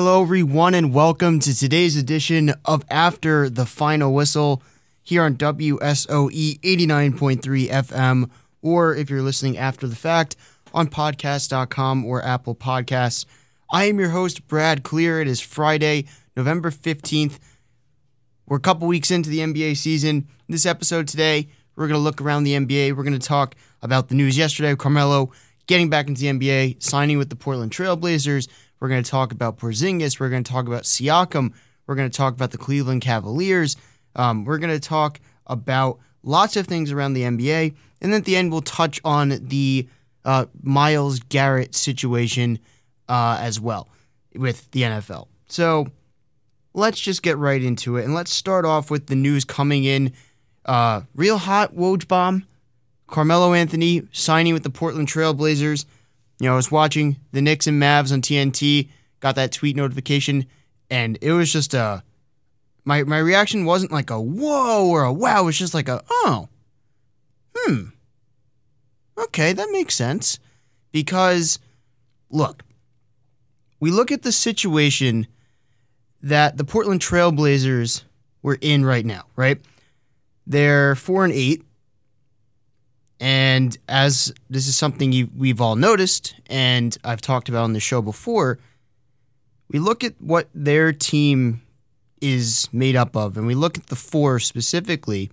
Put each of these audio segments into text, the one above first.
Hello, everyone, and welcome to today's edition of After the Final Whistle here on WSOE 89.3 FM, or if you're listening after the fact on podcast.com or Apple Podcasts. I am your host, Brad Klier. It is Friday, November 15th. We're a couple weeks into the NBA season. This episode today, we're going to look around the NBA. We're going to talk about the news yesterday Carmelo getting back into the NBA, signing with the Portland Trailblazers. We're going to talk about Porzingis. We're going to talk about Siakam. We're going to talk about the Cleveland Cavaliers. Um, we're going to talk about lots of things around the NBA. And then at the end, we'll touch on the uh, Myles Garrett situation uh, as well with the NFL. So let's just get right into it. And let's start off with the news coming in uh, real hot, Woj bomb. Carmelo Anthony signing with the Portland Trailblazers. You know, I was watching the Knicks and Mavs on TNT, got that tweet notification, and it was just a. My, my reaction wasn't like a whoa or a wow, it was just like a oh. Hmm. Okay, that makes sense. Because, look, we look at the situation that the Portland Trailblazers were in right now, right? They're four and eight. And as this is something you, we've all noticed, and I've talked about on the show before, we look at what their team is made up of, and we look at the four specifically.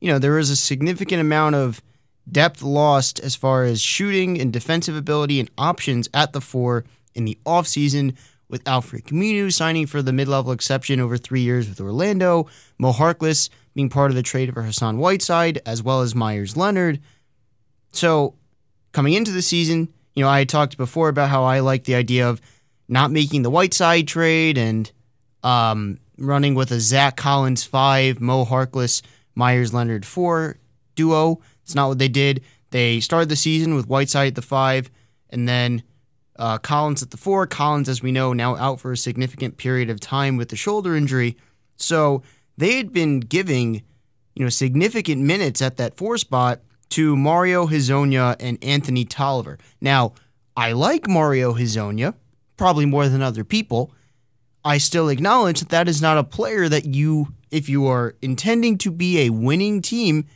You know, there is a significant amount of depth lost as far as shooting and defensive ability and options at the four in the offseason with Al-Farouq Aminu signing for the mid-level exception over three years with Orlando, Mo Harkless being part of the trade for Hassan Whiteside, as well as Meyers Leonard. So coming into the season, you know, I talked before about how I like the idea of not making the Whiteside trade and um, running with a Zach Collins five, Mo Harkless, Meyers Leonard four duo. It's not what they did. They started the season with Whiteside at the five, and then uh, Collins at the four. Collins, as we know, now out for a significant period of time with the shoulder injury. So they had been giving, you know, significant minutes at that four spot to Mario Hezonja and Anthony Tolliver. Now, I like Mario Hezonja, probably more than other people. I still acknowledge that that is not a player that you, if you are intending to be a winning team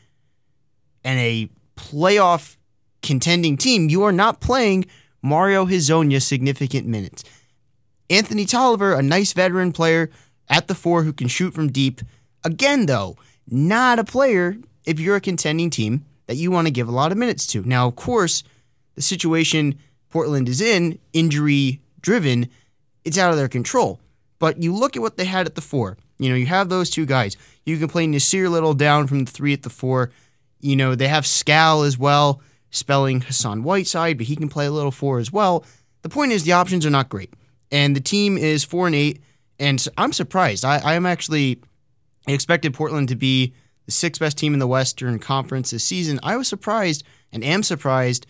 and a playoff contending team, you are not playing Mario Hezonja significant minutes. Anthony Tolliver, a nice veteran player at the four who can shoot from deep. Again, though, not a player if you're a contending team that you want to give a lot of minutes to. Now, of course, the situation Portland is in, injury driven, it's out of their control. But you look at what they had at the four. You know, you have those two guys. You can play Nassir Little down from the three at the four. You know, they have Skal as well, spelling Hassan Whiteside, but he can play a little four as well. The point is, the options are not great. And the team is four and eight. And I'm surprised. I, I'm actually expected Portland to be the sixth best team in the Western Conference this season. I was surprised and am surprised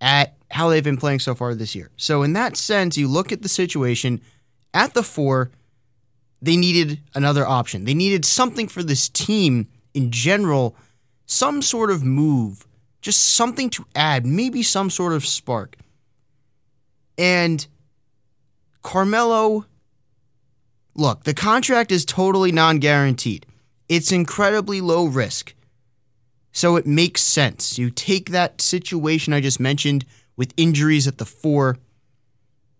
at how they've been playing so far this year. So, in that sense, you look at the situation at the four, they needed another option. They needed something for this team in general, some sort of move, just something to add, maybe some sort of spark. And Carmelo, look, the contract is totally non guaranteed. It's incredibly low risk. So it makes sense. You take that situation I just mentioned with injuries at the four,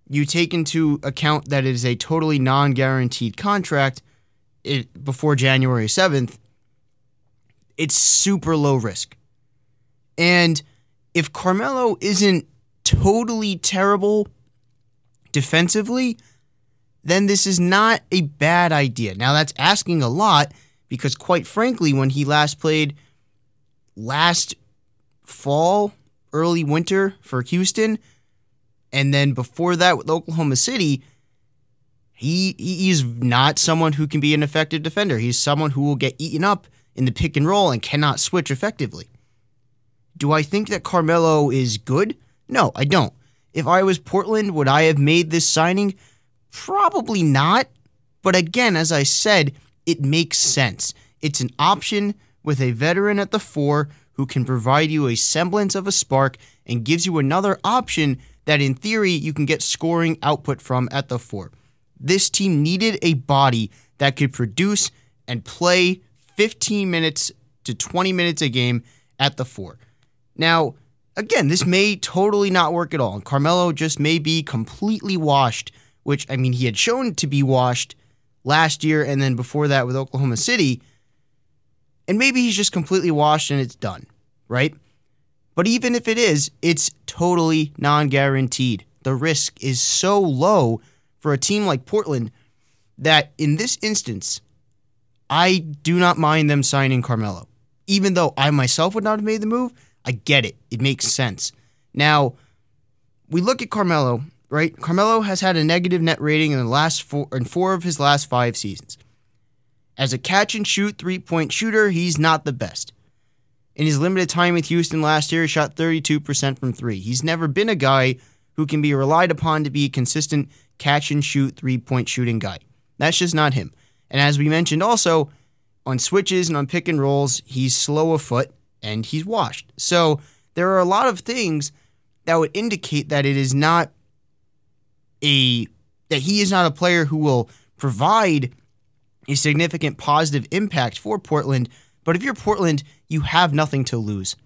you take into account that it is a totally non guaranteed contract it, before January 7th, it's super low risk. And if Carmelo isn't totally terrible defensively, then this is not a bad idea. Now, that's asking a lot because quite frankly, when he last played last fall, early winter for Houston, and then before that with Oklahoma City, he he's not someone who can be an effective defender. He's someone who will get eaten up in the pick and roll and cannot switch effectively. Do I think that Carmelo is good? No, I don't. If I was Portland, would I have made this signing? Probably not. But again, as I said, it makes sense. It's an option with a veteran at the four who can provide you a semblance of a spark and gives you another option that, in theory, you can get scoring output from at the four. This team needed a body that could produce and play 15 minutes to 20 minutes a game at the four. Now, again, this may totally not work at all. Carmelo just may be completely washed, which, I mean, he had shown to be washed last year and then before that with Oklahoma City. And maybe he's just completely washed and it's done, right? But even if it is, it's totally non guaranteed. The risk is so low for a team like Portland that in this instance, I do not mind them signing Carmelo. Even though I myself would not have made the move, I get it. It makes sense. Now, we look at Carmelo, right? Carmelo has had a negative net rating in the last four in four of his last five seasons. As a catch and shoot three point shooter, he's not the best. In his limited time with Houston last year, he shot 32% from three. He's never been a guy who can be relied upon to be a consistent catch and shoot three point shooting guy. That's just not him. And as we mentioned also, on switches and on pick and rolls, he's slow of foot and he's washed. So there are a lot of things that would indicate that it is not a that he is not a player who will provide a significant positive impact for Portland. But if you're Portland, you have nothing to lose.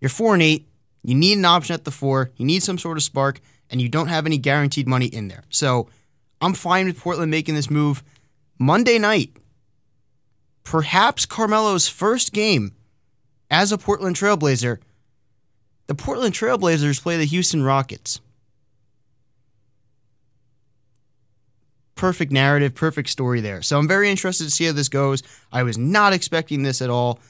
You're four and eight. You need an option at the four. You need some sort of spark, and you don't have any guaranteed money in there. So I'm fine with Portland making this move Monday night. Perhaps Carmelo's first game as a Portland Trailblazer, the Portland Trailblazers play the Houston Rockets. Perfect narrative, perfect story there. So I'm very interested to see how this goes. I was not expecting this at all.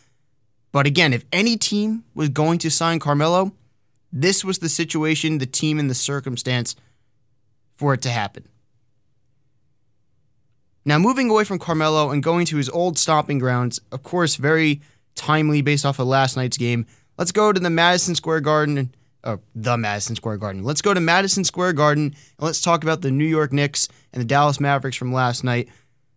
But again, if any team was going to sign Carmelo, this was the situation, the team, and the circumstance for it to happen. Now, moving away from Carmelo and going to his old stomping grounds, of course, very timely based off of last night's game. Let's go to the Madison Square Garden, or the Madison Square Garden. Let's go to Madison Square Garden and let's talk about the New York Knicks and the Dallas Mavericks from last night.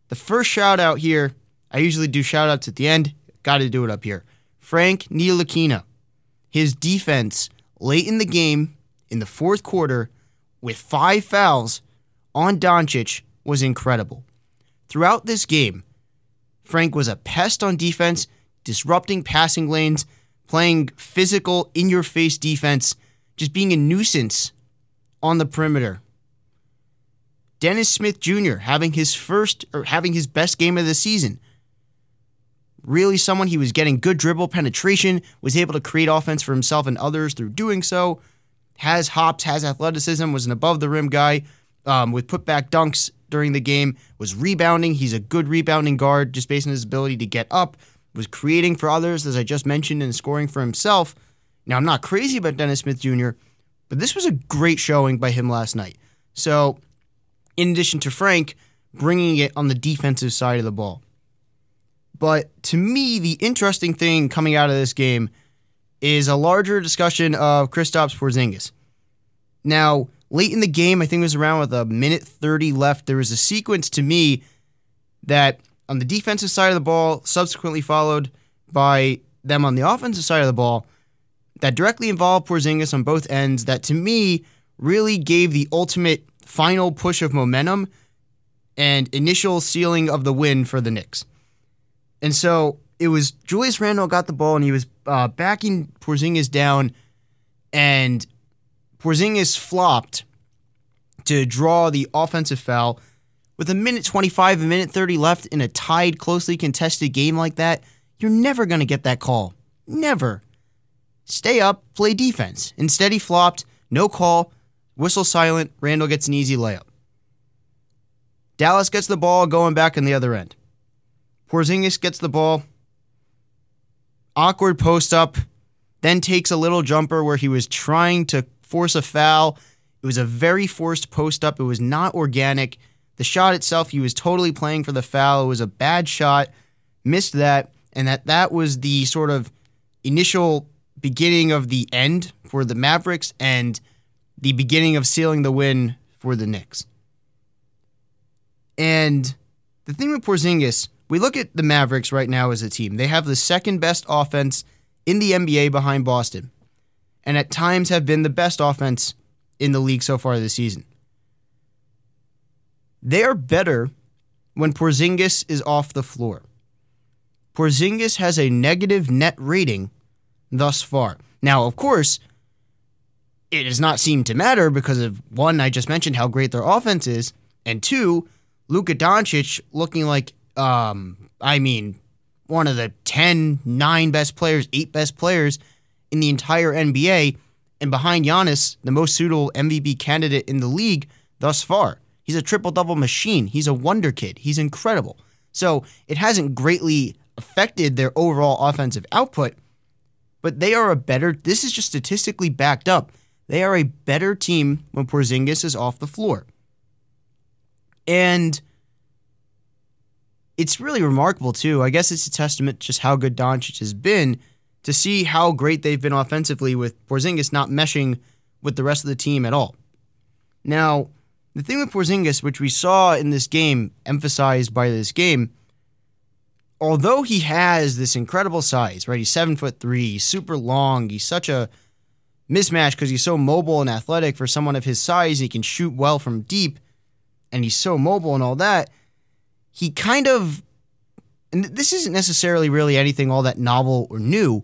The first shout out here, I usually do shout outs at the end. Got to do it up here. Frank Ntilikina. His defense late in the game in the fourth quarter with five fouls on Doncic was incredible. Throughout this game, Frank was a pest on defense disrupting passing lanes, playing physical, in your face defense, just being a nuisance on the perimeter. Dennis Smith Jr. having his first or having his best game of the season. Really, someone he was getting good dribble penetration, was able to create offense for himself and others through doing so. Has hops, has athleticism, was an above the rim guy um, with putback dunks during the game, was rebounding. He's a good rebounding guard just based on his ability to get up, was creating for others, as I just mentioned, and scoring for himself. Now, I'm not crazy about Dennis Smith Jr., but this was a great showing by him last night. So, in addition to Frank bringing it on the defensive side of the ball. But to me, the interesting thing coming out of this game is a larger discussion of Kristaps Porzingis. Now, late in the game, I think it was around with a minute 30 left, there was a sequence to me that on the defensive side of the ball, subsequently followed by them on the offensive side of the ball, that directly involved Porzingis on both ends. That to me really gave the ultimate final push of momentum and initial sealing of the win for the Knicks. And so it was Julius Randle got the ball and he was uh, backing Porzingis down, and Porzingis flopped to draw the offensive foul with a minute 25, a minute 30 left in a tied, closely contested game like that, you're never going to get that call. Never. Stay up, play defense. Instead, he flopped, no call, whistle silent, Randle gets an easy layup. Dallas gets the ball going back on the other end. Porzingis gets the ball, awkward post up, then takes a little jumper where he was trying to force a foul. It was a very forced post up, it was not organic. The shot itself, he was totally playing for the foul. It was a bad shot, missed that, and that that was the sort of initial beginning of the end for the Mavericks and the beginning of sealing the win for the Knicks. And the thing with Porzingis, we look at the Mavericks right now as a team. They have the second best offense in the NBA behind Boston, and at times have been the best offense in the league so far this season. They are better when Porzingis is off the floor. Porzingis has a negative net rating thus far. Now, of course, it does not seem to matter because of one, I just mentioned how great their offense is, and two, Luka Doncic looking like, um, I mean, one of the 10, 9 best players, 8 best players in the entire NBA, and behind Giannis, the most suitable MVP candidate in the league thus far. He's a triple double machine. He's a wonder kid. He's incredible. So it hasn't greatly affected their overall offensive output, but they are a better, this is just statistically backed up. They are a better team when Porzingis is off the floor. And it's really remarkable, too. I guess it's a testament just how good Doncic has been to see how great they've been offensively with Porzingis not meshing with the rest of the team at all. Now, the thing with Porzingis, which we saw in this game, emphasized by this game, although he has this incredible size, right? He's seven foot three, he's super long, he's such a mismatch because he's so mobile and athletic for someone of his size. He can shoot well from deep, and he's so mobile and all that. He kind of, and this isn't necessarily really anything all that novel or new.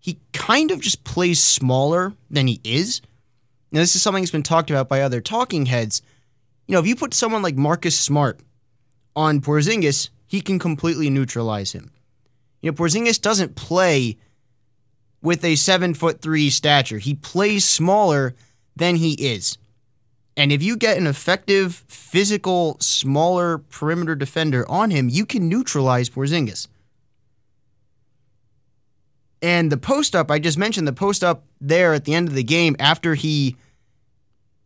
He kind of just plays smaller than he is. Now, this is something that's been talked about by other talking heads. You know, if you put someone like Marcus Smart on Porzingis, he can completely neutralize him. You know, Porzingis doesn't play with a seven foot three stature. He plays smaller than he is. And if you get an effective, physical, smaller perimeter defender on him, you can neutralize Porzingis. And the post up, I just mentioned the post up there at the end of the game after he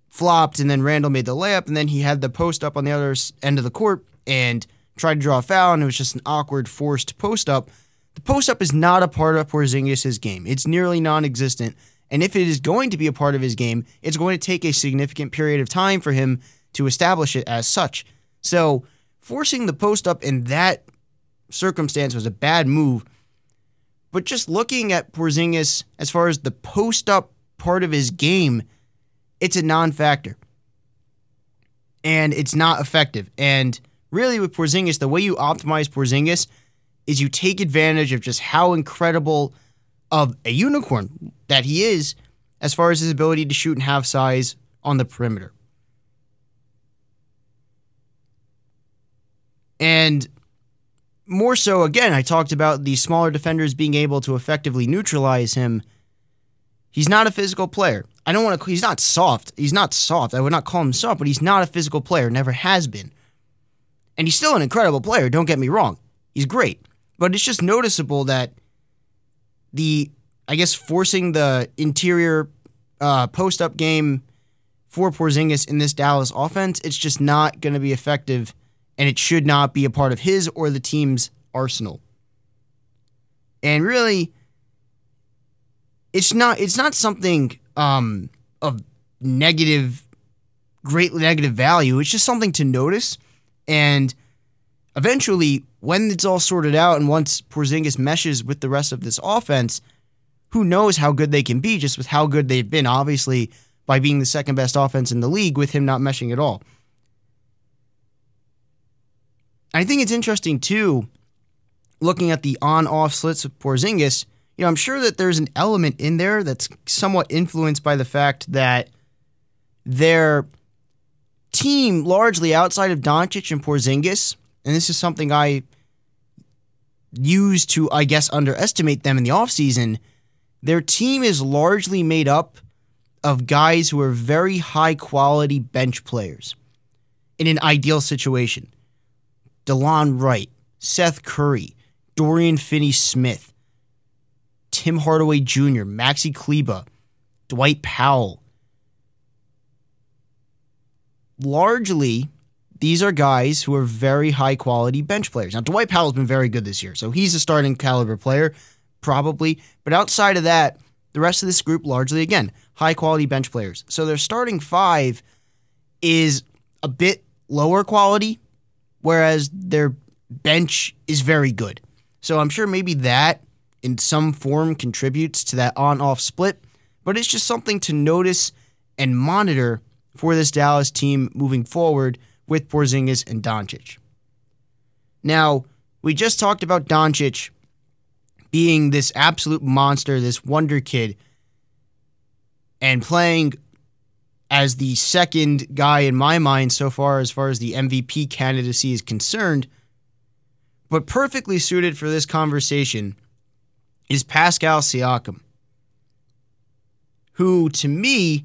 flopped and then Randle made the layup, and then he had the post up on the other end of the court and tried to draw a foul, and it was just an awkward, forced post up. The post up is not a part of Porzingis' game. It's nearly non existent. And if it is going to be a part of his game, it's going to take a significant period of time for him to establish it as such. So, forcing the post up in that circumstance was a bad move. But just looking at Porzingis as far as the post up part of his game, it's a non factor. And it's not effective. And really, with Porzingis, the way you optimize Porzingis is you take advantage of just how incredible of a unicorn that he is as far as his ability to shoot and have size on the perimeter. And more so, again, I talked about the smaller defenders being able to effectively neutralize him. He's not a physical player. I don't want to, he's not soft. He's not soft. I would not call him soft, but he's not a physical player, never has been. And he's still an incredible player, don't get me wrong. He's great. But it's just noticeable that the, I guess, forcing the interior uh, post up game for Porzingis in this Dallas offense, it's just not going to be effective, and it should not be a part of his or the team's arsenal. And really, it's not it's not something um, of negative, great negative value. It's just something to notice, and eventually, when it's all sorted out and once Porzingis meshes with the rest of this offense, who knows how good they can be just with how good they've been, obviously, by being the second best offense in the league with him not meshing at all. I think it's interesting, too, looking at the on off slits of Porzingis. You know, I'm sure that there's an element in there that's somewhat influenced by the fact that their team, largely outside of Doncic and Porzingis, and this is something I use to, I guess, underestimate them in the offseason, their team is largely made up of guys who are very high quality bench players in an ideal situation. DeLon Wright, Seth Curry, Dorian Finney Smith, Tim Hardaway Jr., Maxi Kleber, Dwight Powell. Largely, these are guys who are very high quality bench players. Now, Dwight Powell's been very good this year, so he's a starting caliber player, probably. But outside of that, the rest of this group largely, again, high quality bench players. So their starting five is a bit lower quality, whereas their bench is very good. So I'm sure maybe that in some form contributes to that on off split, but it's just something to notice and monitor for this Dallas team moving forward with Porzingis and Doncic. Now, we just talked about Doncic being this absolute monster, this wonder kid, and playing as the second guy in my mind so far as far as the MVP candidacy is concerned. But perfectly suited for this conversation is Pascal Siakam, who to me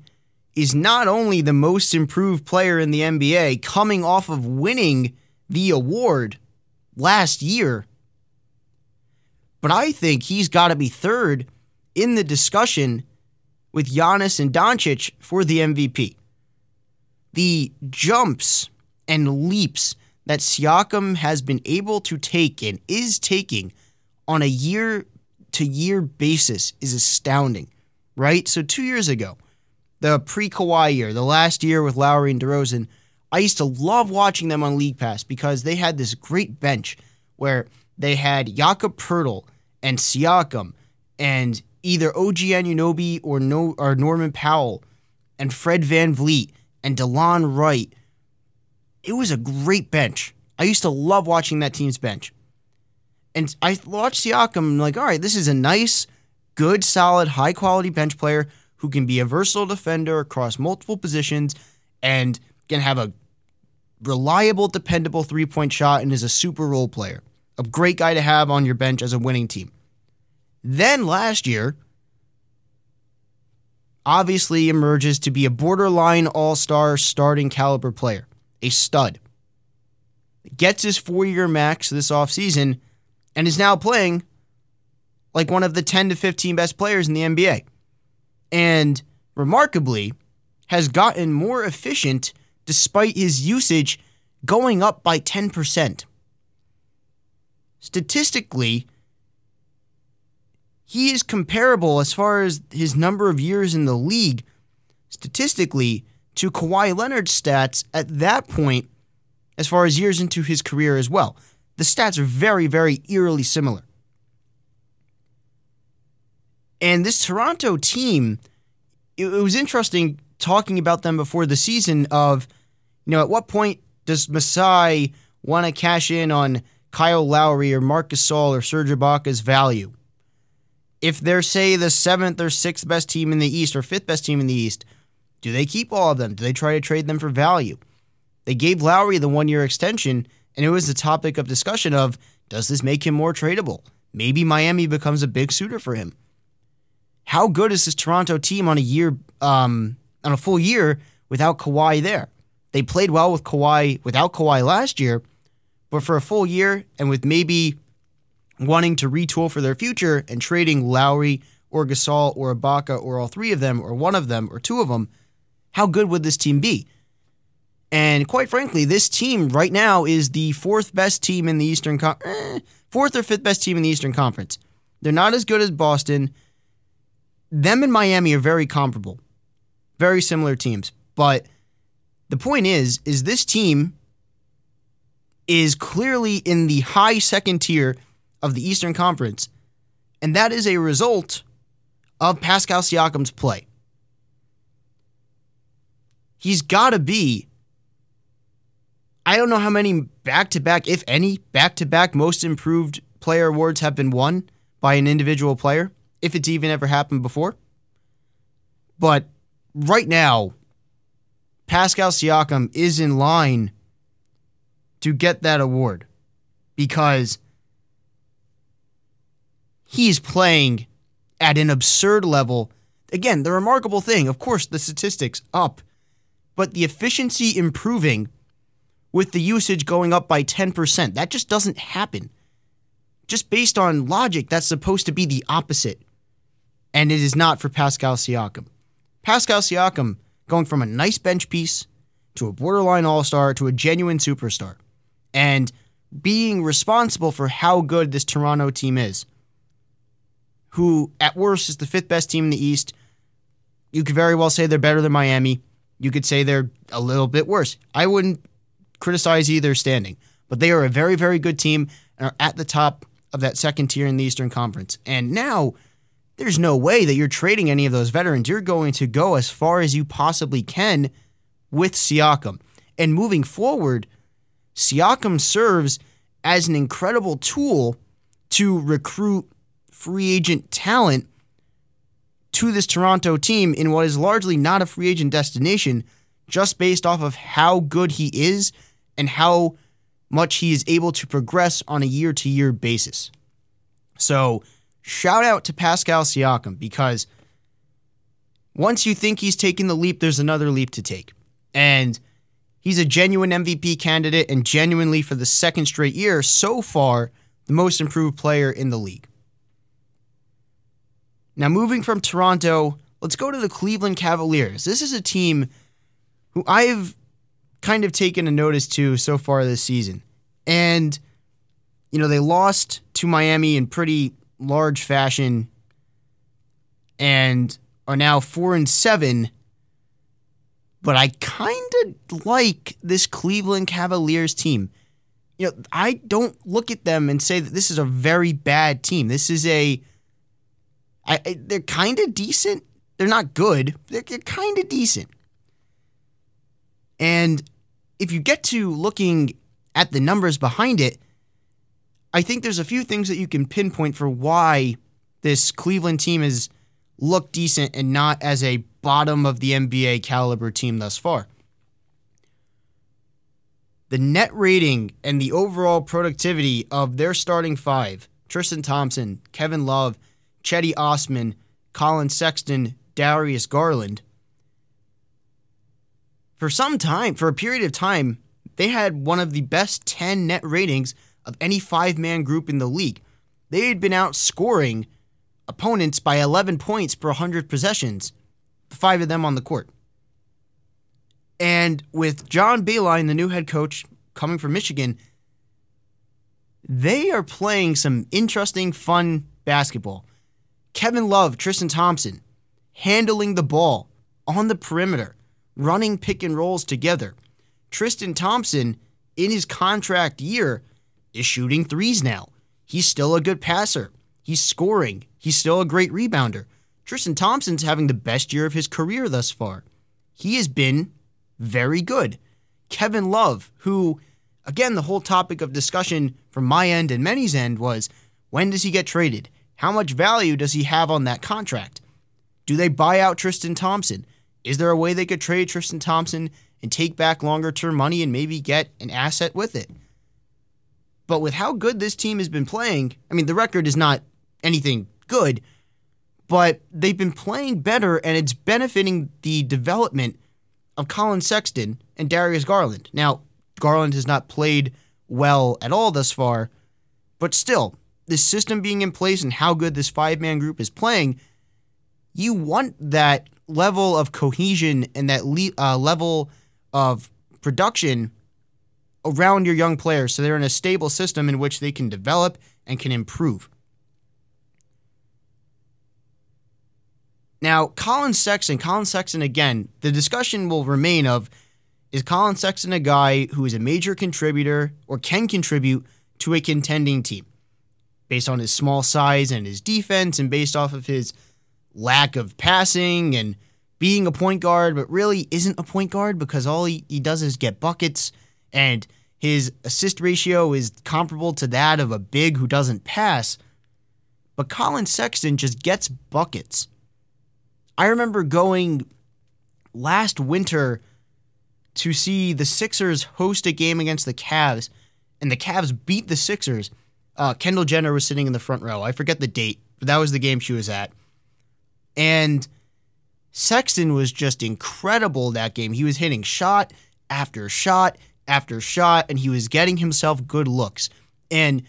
is not only the most improved player in the NBA, coming off of winning the award last year, but I think he's got to be third in the discussion with Giannis and Doncic for the MVP. The jumps and leaps that Siakam has been able to take and is taking on a year to year basis is astounding, right? So, two years ago, the pre Kawhi year, the last year with Lowry and DeRozan, I used to love watching them on League Pass because they had this great bench where they had Jakob Poeltl and Siakam and either OG Anunoby or no or Norman Powell and Fred Van VanVleet and Delon Wright. It was a great bench. I used to love watching that team's bench. And I watched Siakam, I'm like, all right, this is a nice, good, solid, high quality bench player who can be a versatile defender across multiple positions and can have a reliable, dependable three point shot and is a super role player. A great guy to have on your bench as a winning team. Then last year, obviously emerges to be a borderline all star starting caliber player, a stud. Gets his four year max this offseason and is now playing like one of the 10 to 15 best players in the NBA. And remarkably, has gotten more efficient despite his usage going up by 10%. Statistically, he is comparable as far as his number of years in the league, statistically, to Kawhi Leonard's stats at that point, as far as years into his career as well. The stats are very, very eerily similar. And this Toronto team, it, was interesting talking about them before the season of, you know, at what point does Masai want to cash in on Kyle Lowry or Marcus Gasol or Serge Ibaka's value? If they're say the seventh or sixth best team in the East or fifth best team in the East, do they keep all of them? Do they try to trade them for value? They gave Lowry the one year extension, and it was the topic of discussion of does this make him more tradable? Maybe Miami becomes a big suitor for him. How good is this Toronto team on a year, um, on a full year without Kawhi there? They played well with Kawhi without Kawhi last year, but for a full year and with maybe wanting to retool for their future and trading Lowry or Gasol or Ibaka or all three of them or one of them or two of them, how good would this team be? And quite frankly, this team right now is the fourth best team in the Eastern Con- eh, fourth or fifth best team in the Eastern Conference. They're not as good as Boston. Them and Miami are very comparable. Very similar teams. But the point is is this team is clearly in the high second tier of the Eastern Conference, and that is a result of Pascal Siakam's play. He's got to be, I don't know how many back to back, if any, back to back most improved player awards have been won by an individual player, if it's even ever happened before. But right now, Pascal Siakam is in line to get that award because he's playing at an absurd level. Again, the remarkable thing, of course, the statistics up, but the efficiency improving with the usage going up by 10%. That just doesn't happen. Just based on logic, that's supposed to be the opposite. And it is not for Pascal Siakam. Pascal Siakam going from a nice bench piece to a borderline all star to a genuine superstar. And being responsible for how good this Toronto team is who at worst is the fifth best team in the East. You could very well say they're better than Miami. You could say they're a little bit worse. I wouldn't criticize either standing, but they are a very, very good team and are at the top of that second tier in the Eastern Conference. And now there's no way that you're trading any of those veterans. You're going to go as far as you possibly can with Siakam. And moving forward, Siakam serves as an incredible tool to recruit free agent talent to this Toronto team in what is largely not a free agent destination, just based off of how good he is and how much he is able to progress on a year to year basis. So, shout out to Pascal Siakam because once you think he's taking the leap, there's another leap to take. And he's a genuine MVP candidate and genuinely for the second straight year, so far, the most improved player in the league. Now, moving from Toronto, let's go to the Cleveland Cavaliers. This is a team who I've kind of taken a notice to so far this season. And, you know, they lost to Miami in pretty large fashion and are now four and seven. But I kind of like this Cleveland Cavaliers team. You know, I don't look at them and say that this is a very bad team. This is a I, I they're kind of decent. They're not good. They're, they're kind of decent. And if you get to looking at the numbers behind it, I think there's a few things that you can pinpoint for why this Cleveland team has looked decent and not as a bottom of the NBA caliber team thus far. The net rating and the overall productivity of their starting five Tristan Thompson, Kevin Love, Cedi Osman, Collin Sexton, Darius Garland. For some time, for a period of time, they had one of the best 10 net ratings of any five man group in the league. They had been outscoring opponents by 11 points per 100 possessions, five of them on the court. And with John Beilein, the new head coach coming from Michigan, they are playing some interesting, fun basketball. Kevin Love, Tristan Thompson, handling the ball on the perimeter, running pick and rolls together. Tristan Thompson, in his contract year, is shooting threes now. He's still a good passer. He's scoring. He's still a great rebounder. Tristan Thompson's having the best year of his career thus far. He has been very good. Kevin Love, who, again, the whole topic of discussion from my end and many's end was when does he get traded? How much value does he have on that contract? Do they buy out Tristan Thompson? Is there a way they could trade Tristan Thompson and take back longer term money and maybe get an asset with it? But with how good this team has been playing, I mean, the record is not anything good, but they've been playing better and it's benefiting the development of Collin Sexton and Darius Garland. Now, Garland has not played well at all thus far, but still, this system being in place and how good this five man group is playing, you want that level of cohesion and that le- uh, level of production around your young players so they're in a stable system in which they can develop and can improve. Now, Collin Sexton, Collin Sexton again, the discussion will remain of is Collin Sexton a guy who is a major contributor or can contribute to a contending team? Based on his small size and his defense and based off of his lack of passing and being a point guard, but really isn't a point guard because all he, he does is get buckets and his assist ratio is comparable to that of a big who doesn't pass. But Collin Sexton just gets buckets. I remember going last winter to see the Sixers host a game against the Cavs, and the Cavs beat the Sixers uh, Kendall Jenner was sitting in the front row. I forget the date, but that was the game she was at. And Sexton was just incredible that game. He was hitting shot after shot after shot, and he was getting himself good looks. And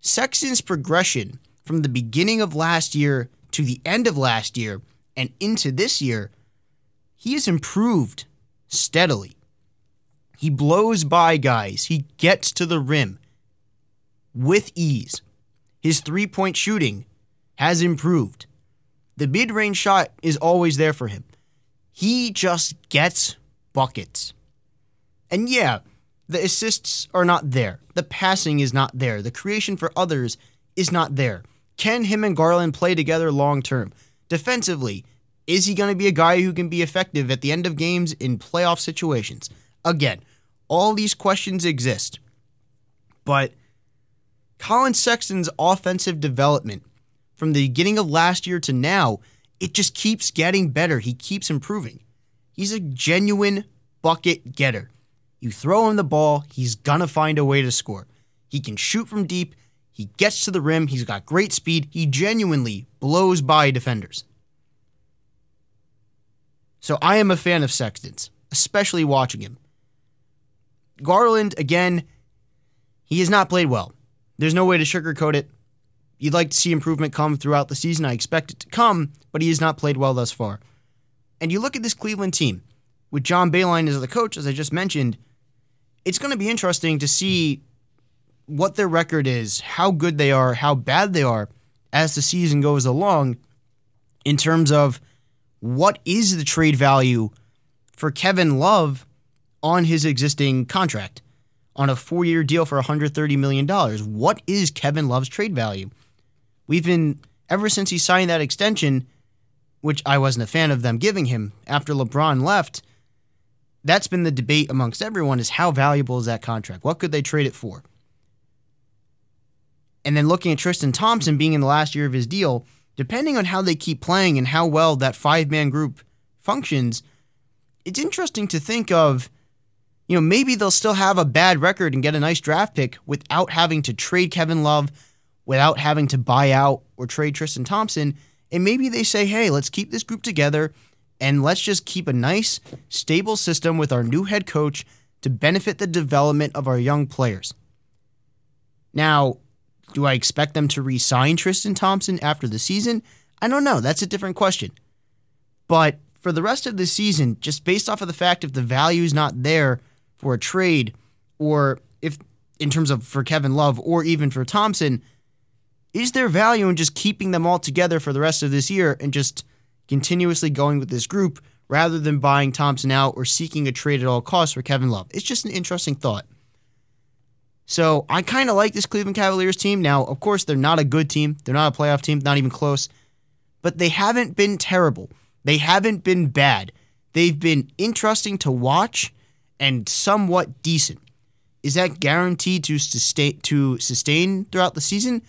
Sexton's progression from the beginning of last year to the end of last year and into this year, he has improved steadily. He blows by guys, he gets to the rim with ease. His three point shooting has improved. The mid range shot is always there for him. He just gets buckets. And yeah, the assists are not there. The passing is not there. The creation for others is not there. Can him and Garland play together long term? Defensively, is he going to be a guy who can be effective at the end of games in playoff situations? Again, All these questions exist. But Collin Sexton's offensive development from the beginning of last year to now, it just keeps getting better. He keeps improving. He's a genuine bucket getter. You throw him the ball, he's gonna find a way to score. He can shoot from deep, he gets to the rim, he's got great speed, he genuinely blows by defenders. So I am a fan of Sexton's, especially watching him. Garland, again, he has not played well. There's no way to sugarcoat it. You'd like to see improvement come throughout the season. I expect it to come, but he has not played well thus far. And you look at this Cleveland team with John Beilein as the coach, as I just mentioned, it's going to be interesting to see what their record is, how good they are, how bad they are as the season goes along in terms of what is the trade value for Kevin Love on his existing contract on a four year deal for $130 million. What is Kevin Love's trade value? We've been, ever since he signed that extension, which I wasn't a fan of them giving him after LeBron left, that's been the debate amongst everyone is how valuable is that contract? What could they trade it for? And then looking at Tristan Thompson being in the last year of his deal, depending on how they keep playing and how well that five man group functions, it's interesting to think of you know, maybe they'll still have a bad record and get a nice draft pick without having to trade Kevin Love, without having to buy out or trade Tristan Thompson. And maybe they say, hey, let's keep this group together and let's just keep a nice, stable system with our new head coach to benefit the development of our young players. Now, do I expect them to re sign Tristan Thompson after the season? I don't know. That's a different question. But for the rest of the season, just based off of the fact if the value is not there, for a trade, or if in terms of for Kevin Love or even for Thompson, is there value in just keeping them all together for the rest of this year and just continuously going with this group rather than buying Thompson out or seeking a trade at all costs for Kevin Love? It's just an interesting thought. So I kind of like this Cleveland Cavaliers team. Now, of course, they're not a good team. They're not a playoff team, not even close. But they haven't been terrible. They haven't been bad. They've been interesting to watch and somewhat decent. Is that guaranteed to sustain to sustain throughout the season?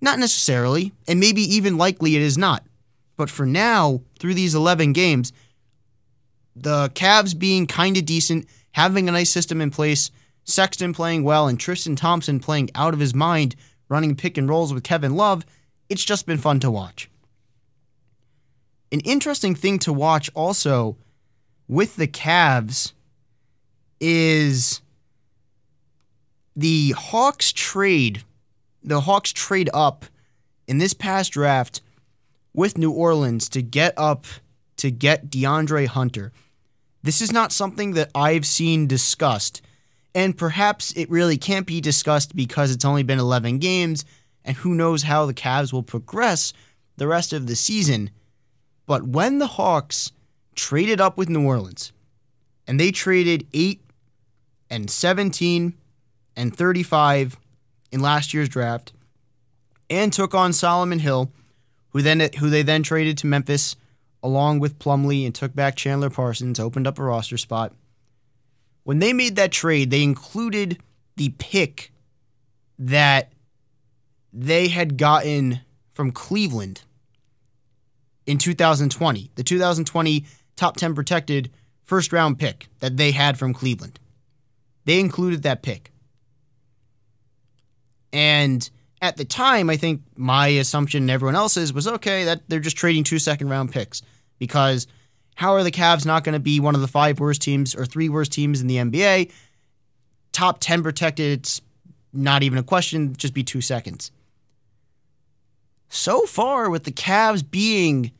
Not necessarily, and maybe even likely it is not. But for now, through these 11 games, the Cavs being kind of decent, having a nice system in place, Sexton playing well, and Tristan Thompson playing out of his mind, running pick and rolls with Kevin Love, it's just been fun to watch. An interesting thing to watch also with the Cavs is the Hawks trade, the Hawks trade up in this past draft with New Orleans to get up to get DeAndre Hunter. This is not something that I've seen discussed, and perhaps it really can't be discussed because it's only been 11 games, and who knows how the Cavs will progress the rest of the season. But when the Hawks traded up with New Orleans, and they traded eight and 17 and 35 in last year's draft and took on Solomon Hill, who then who they then traded to Memphis along with Plumlee and took back Chandler Parsons, opened up a roster spot. When they made that trade, they included the pick that they had gotten from Cleveland in 2020, the 2020 top 10 protected first round pick that they had from Cleveland. They included that pick. And at the time, I think my assumption and everyone else's was okay, that they're just trading two second round picks because how are the Cavs not going to be one of the five worst teams or three worst teams in the NBA? Top 10 protected, it's not even a question, just be two seconds. So far, with the Cavs being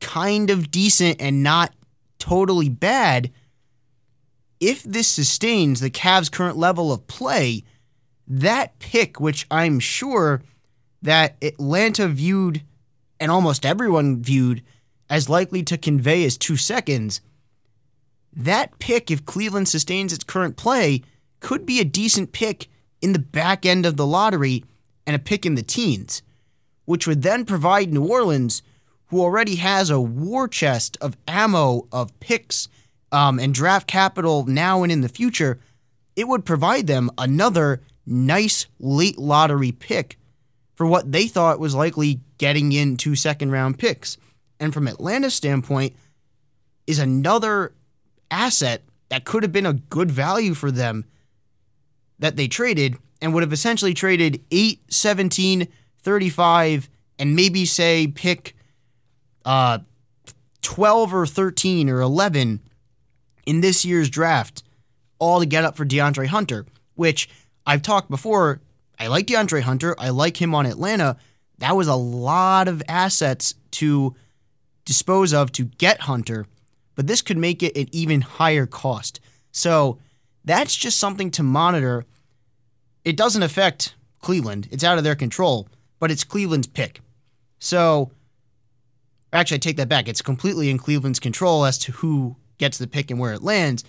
kind of decent and not totally bad, if this sustains the Cavs' current level of play, that pick, which I'm sure that Atlanta viewed and almost everyone viewed as likely to convey as two seconds, that pick, if Cleveland sustains its current play, could be a decent pick in the back end of the lottery and a pick in the teens, which would then provide New Orleans, who already has a war chest of ammo, of picks, um, and draft capital now and in the future, it would provide them another nice late lottery pick for what they thought was likely getting into second round picks. And from Atlanta's standpoint, is another asset that could have been a good value for them that they traded and would have essentially traded 8, 17, 35, and maybe say pick uh, 12 or 13 or 11 in this year's draft, all to get up for DeAndre Hunter, which I've talked before. I like DeAndre Hunter. I like him on Atlanta. That was a lot of assets to dispose of to get Hunter, but this could make it an even higher cost. So that's just something to monitor. It doesn't affect Cleveland, it's out of their control, but it's Cleveland's pick. So actually, I take that back. It's completely in Cleveland's control as to who gets the pick and where it lands.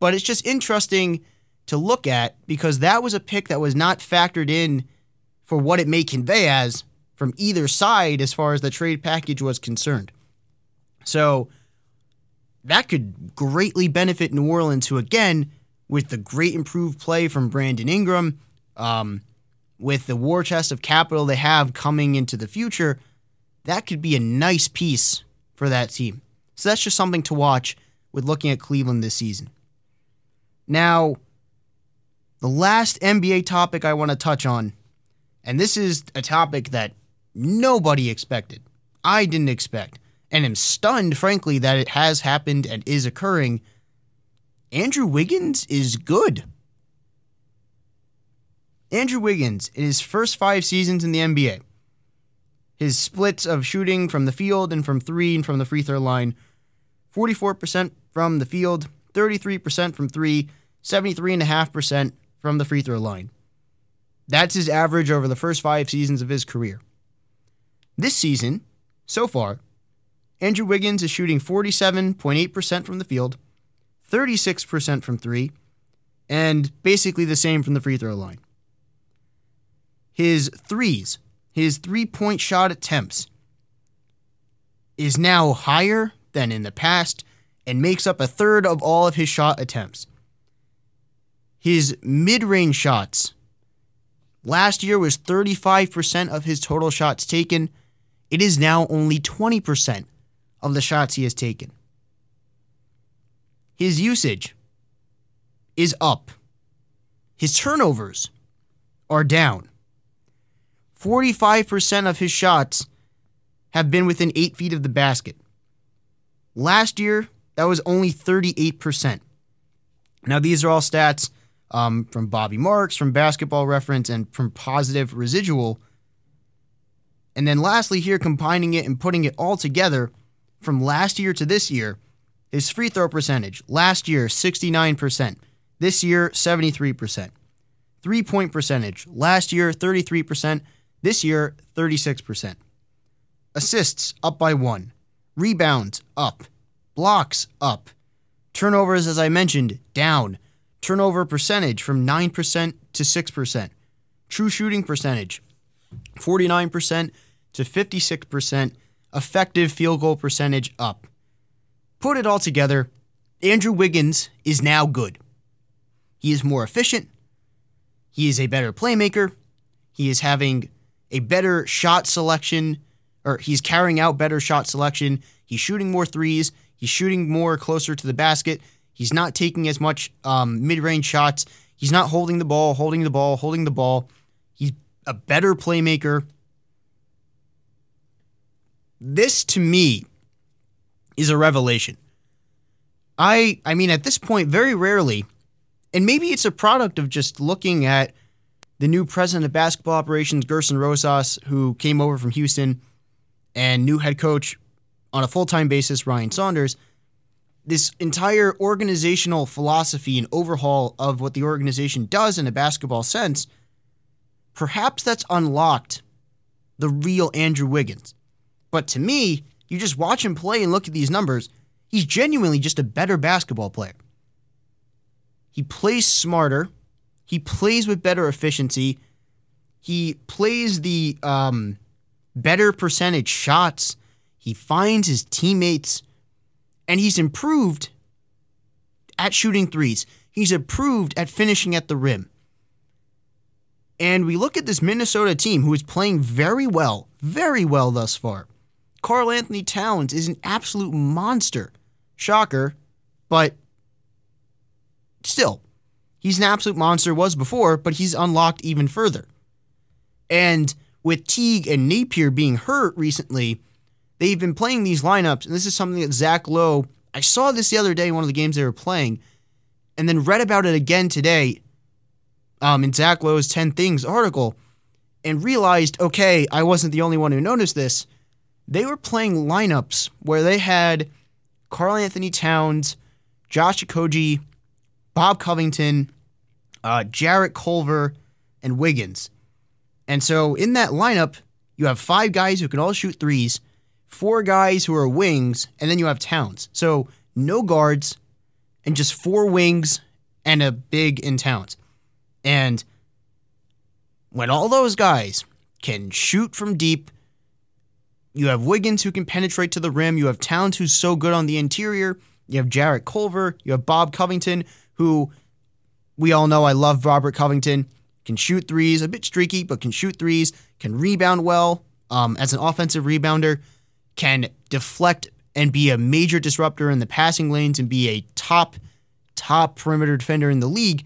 But it's just interesting to look at because that was a pick that was not factored in for what it may convey as from either side as far as the trade package was concerned. So that could greatly benefit New Orleans, who, again, with the great improved play from Brandon Ingram, um, with the war chest of capital they have coming into the future, that could be a nice piece for that team. So that's just something to watch with looking at Cleveland this season. Now, the last NBA topic I want to touch on, and this is a topic that nobody expected. I didn't expect, and am stunned, frankly, that it has happened and is occurring. Andrew Wiggins is good. Andrew Wiggins, in his first five seasons in the NBA, his splits of shooting from the field and from three and from the free throw line 44% from the field, 33% from three, 73.5% from the free throw line. That's his average over the first five seasons of his career. This season, so far, Andrew Wiggins is shooting 47.8% from the field, 36% from three, and basically the same from the free throw line. His threes, his three point shot attempts, is now higher than in the past and makes up a third of all of his shot attempts. His mid range shots last year was 35% of his total shots taken. It is now only 20% of the shots he has taken. His usage is up. His turnovers are down. 45% of his shots have been within eight feet of the basket. Last year, that was only 38%. Now, these are all stats um, from Bobby Marks, from Basketball Reference, and from Positive Residual. And then lastly, here, combining it and putting it all together from last year to this year, his free throw percentage last year, 69%. This year, 73%. Three point percentage last year, 33%. This year, 36%. Assists up by one. Rebounds up. Blocks up. Turnovers, as I mentioned, down. Turnover percentage from 9% to 6%. True shooting percentage 49% to 56%. Effective field goal percentage up. Put it all together, Andrew Wiggins is now good. He is more efficient. He is a better playmaker. He is having a better shot selection or he's carrying out better shot selection. He's shooting more threes. He's shooting more closer to the basket. He's not taking as much um, mid range shots. He's not holding the ball, holding the ball, holding the ball. He's a better playmaker. This to me is a revelation. I I mean at this point very rarely and maybe it's a product of just looking at the new president of basketball operations Gersson Rosas who came over from Houston and new head coach on a full time basis, Ryan Saunders, this entire organizational philosophy and overhaul of what the organization does in a basketball sense, perhaps that's unlocked the real Andrew Wiggins. But to me, you just watch him play and look at these numbers, he's genuinely just a better basketball player. He plays smarter, he plays with better efficiency, he plays the um, better percentage shots. He finds his teammates, and he's improved at shooting threes. He's improved at finishing at the rim. And we look at this Minnesota team who is playing very well, very well thus far. Karl-Anthony Towns is an absolute monster. Shocker, but still, he's an absolute monster, was before, but he's unlocked even further. And with Teague and Napier being hurt recently, they've been playing these lineups, and this is something that Zach Lowe, I saw this the other day in one of the games they were playing, and then read about it again today um, in Zach Lowe's 10 Things article, and realized, okay, I wasn't the only one who noticed this. They were playing lineups where they had Karl-Anthony Towns, Josh Okogie, Bob Covington, uh, Jarrett Culver, and Wiggins. And so in that lineup, you have five guys who can all shoot threes, four guys who are wings, and then you have Towns. So no guards, and just four wings and a big in Towns. And when all those guys can shoot from deep, you have Wiggins who can penetrate to the rim, you have Towns who's so good on the interior, you have Jarrett Culver, you have Bob Covington, who we all know I love Robert Covington can shoot threes, a bit streaky, but can shoot threes, can rebound well um, as an offensive rebounder, can deflect and be a major disruptor in the passing lanes and be a top, top perimeter defender in the league.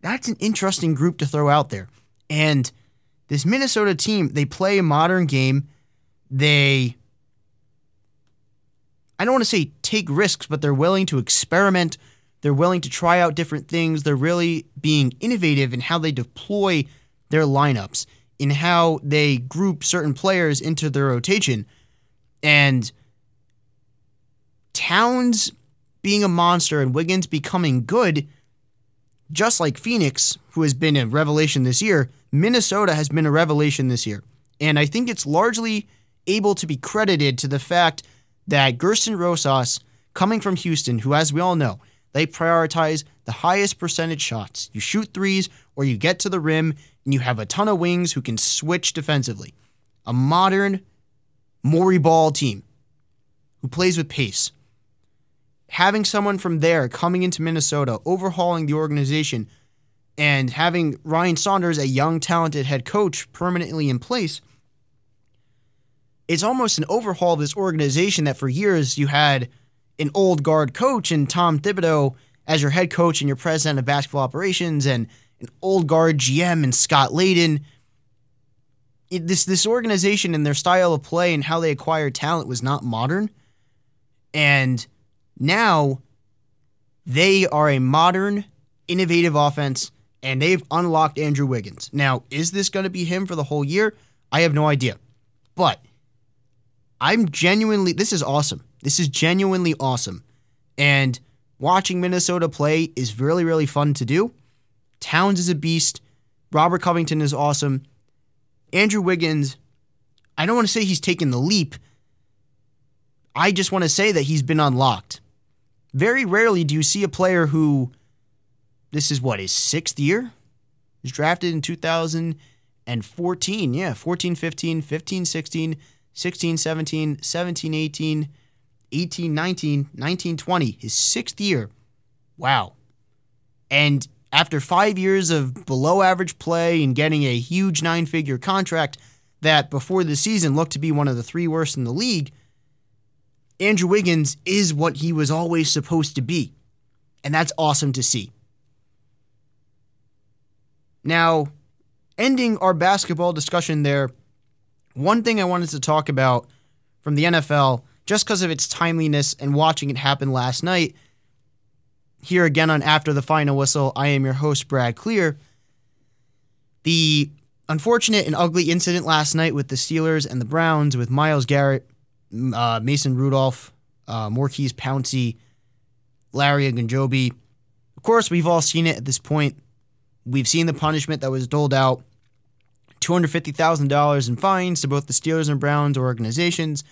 That's an interesting group to throw out there. And this Minnesota team, they play a modern game. They, I don't want to say take risks, but they're willing to experiment they're willing to try out different things. They're really being innovative in how they deploy their lineups, in how they group certain players into their rotation. And Towns being a monster and Wiggins becoming good, just like Phoenix, who has been a revelation this year, Minnesota has been a revelation this year. And I think it's largely able to be credited to the fact that Gersson Rosas, coming from Houston, who, as we all know, they prioritize the highest percentage shots. You shoot threes or you get to the rim and you have a ton of wings who can switch defensively. A modern Morey ball team who plays with pace. Having someone from there coming into Minnesota, overhauling the organization, and having Ryan Saunders, a young, talented head coach, permanently in place, it's almost an overhaul of this organization that for years you had an old guard coach and Tom Thibodeau as your head coach and your president of basketball operations and an old guard GM and Scott Layden. It, this this organization and their style of play and how they acquire talent was not modern. And now they are a modern, innovative offense, and they've unlocked Andrew Wiggins. Now, is this going to be him for the whole year? I have no idea. But I'm genuinely, this is awesome. This is genuinely awesome. And watching Minnesota play is really, really fun to do. Towns is a beast. Robert Covington is awesome. Andrew Wiggins, I don't want to say he's taken the leap. I just want to say that he's been unlocked. Very rarely do you see a player who, this is what, his sixth year? He was drafted in 2014. Yeah, 14, 15, 15, 16, 16, 17, 17, 18, 18, 19, 19, 20, his sixth year. Wow. And after five years of below average play and getting a huge nine figure contract that before the season looked to be one of the three worst in the league, Andrew Wiggins is what he was always supposed to be. And that's awesome to see. Now, ending our basketball discussion there one thing I wanted to talk about from the NFL, just because of its timeliness and watching it happen last night, here again on After the Final Whistle, I am your host, Brad Klier. The unfortunate and ugly incident last night with the Steelers and the Browns with Myles Garrett, uh, Mason Rudolph, uh, Maurkice Pouncey, Larry Ogunjobi. Of course, we've all seen it at this point. We've seen the punishment that was doled out. $250,000 in fines to both the Steelers and Browns organizations,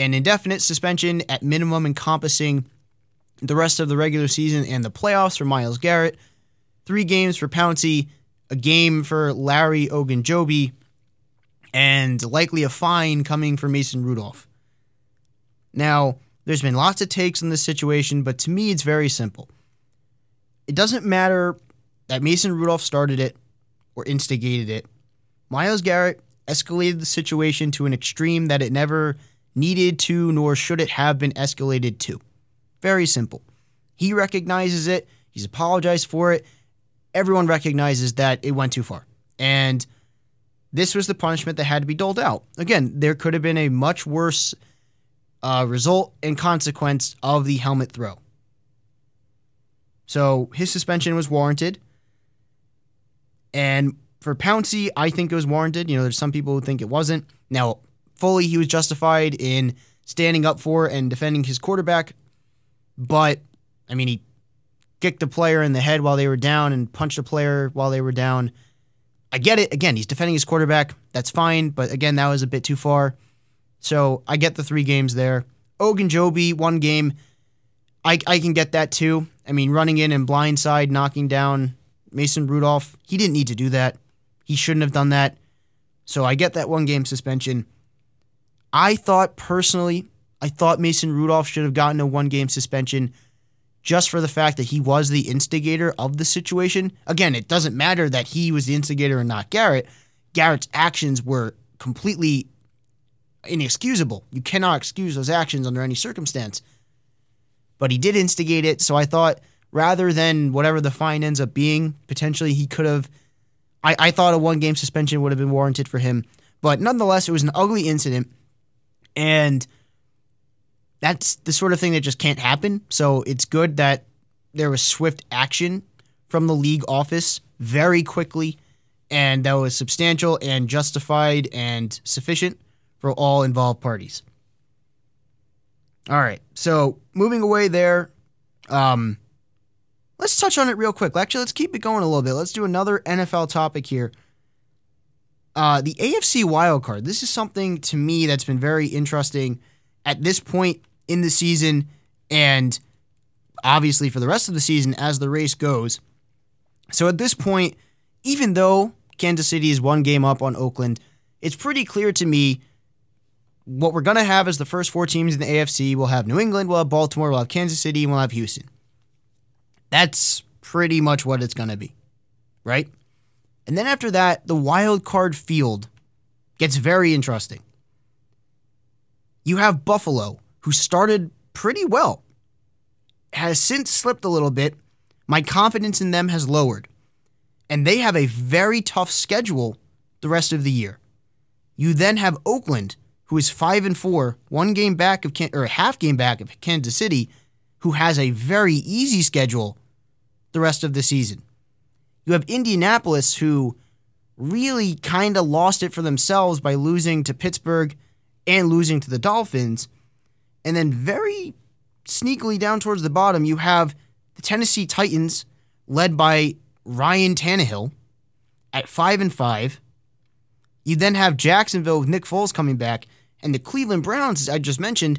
an indefinite suspension at minimum encompassing the rest of the regular season and the playoffs for Myles Garrett, three games for Pouncey, a game for Larry Ogunjobi, and likely a fine coming for Mason Rudolph. Now, there's been lots of takes on this situation, but to me, it's very simple. it doesn't matter that Mason Rudolph started it or instigated it. Miles Garrett escalated the situation to an extreme that it never needed to nor should it have been escalated to. Very simple. He recognizes it, he's apologized for it. Everyone recognizes that it went too far. And this was the punishment that had to be doled out. Again, there could have been a much worse uh, result and consequence of the helmet throw. So his suspension was warranted. And for Pouncey, I think it was warranted. You know, there's some people who think it wasn't. Now, fully, he was justified in standing up for and defending his quarterback. But, I mean, he kicked a player in the head while they were down and punched a player while they were down. I get it. Again, he's defending his quarterback. That's fine. But again, that was a bit too far. So I get the three games there. Ogunjobi, one game. I, I can get that too. I mean, running in and blindside, knocking down Mason Rudolph, he didn't need to do that. He shouldn't have done that. So I get that one game suspension. I thought personally, I thought Mason Rudolph should have gotten a one game suspension just for the fact that he was the instigator of the situation. Again, it doesn't matter that he was the instigator and not Garrett. Garrett's actions were completely inexcusable. You cannot excuse those actions under any circumstance. But he did instigate it, so I thought rather than whatever the fine ends up being, potentially he could have. I, I thought a one game suspension would have been warranted for him. But nonetheless, it was an ugly incident. And that's the sort of thing that just can't happen. So it's good that there was swift action from the league office very quickly, and that was substantial and justified and sufficient for all involved parties. All right, so moving away there, um, let's touch on it real quick. Actually, let's keep it going a little bit. Let's do another NFL topic here. Uh, the AFC wildcard. This is something to me that's been very interesting at this point in the season and obviously for the rest of the season as the race goes. So at this point, even though Kansas City is one game up on Oakland, it's pretty clear to me what we're going to have is the first four teams in the AFC. We'll have New England, we'll have Baltimore, we'll have Kansas City, and we'll have Houston. That's pretty much what it's going to be, right? And then after that, the wild card field gets very interesting. You have Buffalo, who started pretty well, has since slipped a little bit. My confidence in them has lowered. And they have a very tough schedule the rest of the year. You then have Oakland, who is 5 and 4, one game back of or half game back of Kansas City, who has a very easy schedule the rest of the season. You have Indianapolis who really kind of lost it for themselves by losing to Pittsburgh and losing to the Dolphins. And then very sneakily down towards the bottom, you have the Tennessee Titans led by Ryan Tannehill at 5 and 5. You then have Jacksonville with Nick Foles coming back and the Cleveland Browns, as I just mentioned,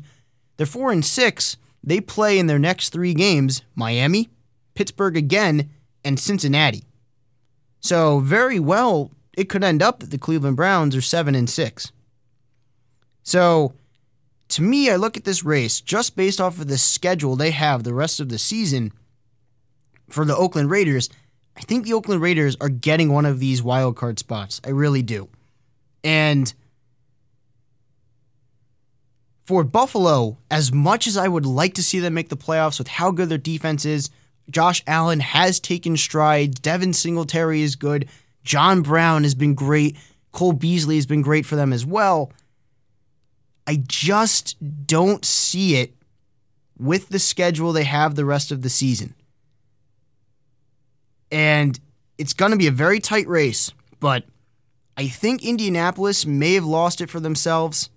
they're 4 and 6. They play in their next 3 games Miami, Pittsburgh again, and Cincinnati. So, very well, it could end up that the Cleveland Browns are 7 and 6. So, to me, I look at this race just based off of the schedule they have the rest of the season for the Oakland Raiders. I think the Oakland Raiders are getting one of these wild card spots. I really do. And for Buffalo, as much as I would like to see them make the playoffs with how good their defense is, Josh Allen has taken strides. Devin Singletary is good. John Brown has been great. Cole Beasley has been great for them as well. I just don't see it with the schedule they have the rest of the season. And it's going to be a very tight race, but I think Indianapolis may have lost it for themselves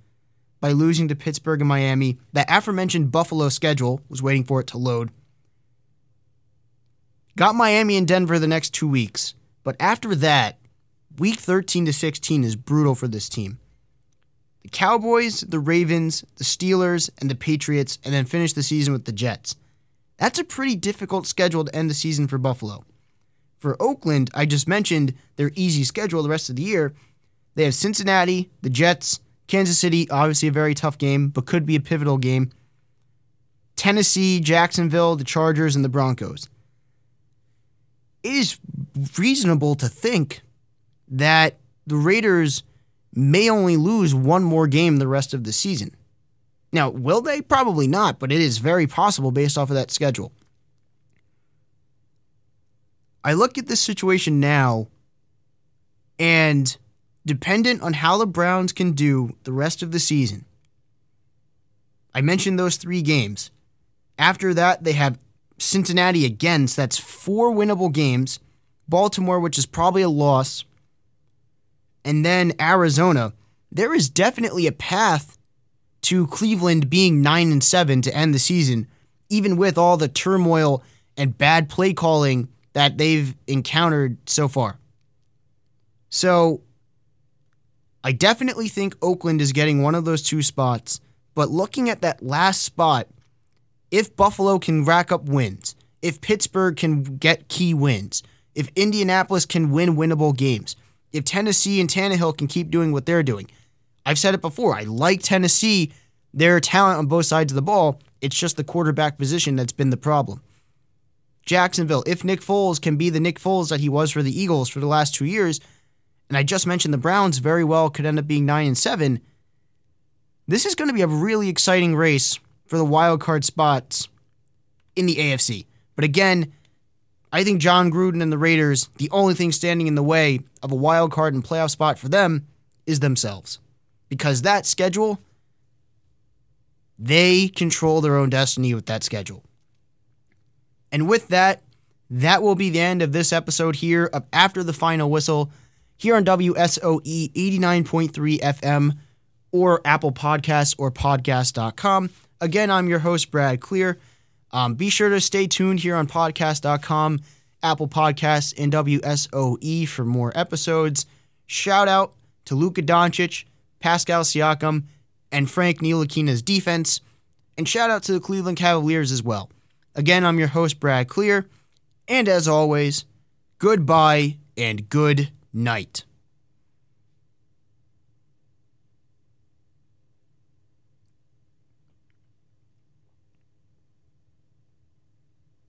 by losing to Pittsburgh and Miami. That aforementioned Buffalo schedule was waiting for it to load. Got Miami and Denver the next two weeks, but after that, week 13 to 16 is brutal for this team. The Cowboys, the Ravens, the Steelers, and the Patriots, and then finish the season with the Jets. That's a pretty difficult schedule to end the season for Buffalo. For Oakland, I just mentioned their easy schedule the rest of the year. They have Cincinnati, the Jets, Kansas City, obviously a very tough game, but could be a pivotal game. Tennessee, Jacksonville, the Chargers, and the Broncos. Is reasonable to think that the Raiders may only lose one more game the rest of the season. Now, will they? Probably not, but it is very possible based off of that schedule. I look at this situation now, and dependent on how the Browns can do the rest of the season, I mentioned those three games. After that, they have Cincinnati again, so that's four winnable games. Baltimore, which is probably a loss. And then Arizona. There is definitely a path to Cleveland being 9 and 7 to end the season, even with all the turmoil and bad play calling that they've encountered so far. So I definitely think Oakland is getting one of those two spots, but looking at that last spot, if Buffalo can rack up wins, if Pittsburgh can get key wins, if Indianapolis can win winnable games, if Tennessee and Tannehill can keep doing what they're doing. I've said it before. I like Tennessee, their talent on both sides of the ball. It's just the quarterback position that's been the problem. Jacksonville, if Nick Foles can be the Nick Foles that he was for the Eagles for the last two years, and I just mentioned the Browns very well could end up being nine and seven. This is going to be a really exciting race for the wild card spots in the AFC. But again, I think Jon Gruden and the Raiders, the only thing standing in the way of a wild card and playoff spot for them is themselves. Because that schedule, they control their own destiny with that schedule. And with that, that will be the end of this episode here of After the Final Whistle here on WSOE 89.3 FM or Apple Podcasts or podcast.com. Again, I'm your host, Brad Klier. Um, be sure to stay tuned here on podcast.com, Apple Podcasts, and WSOE for more episodes. Shout out to Luka Doncic, Pascal Siakam, and Frank Ntilikina's defense. And shout out to the Cleveland Cavaliers as well. Again, I'm your host, Brad Klier. And as always, goodbye and good night.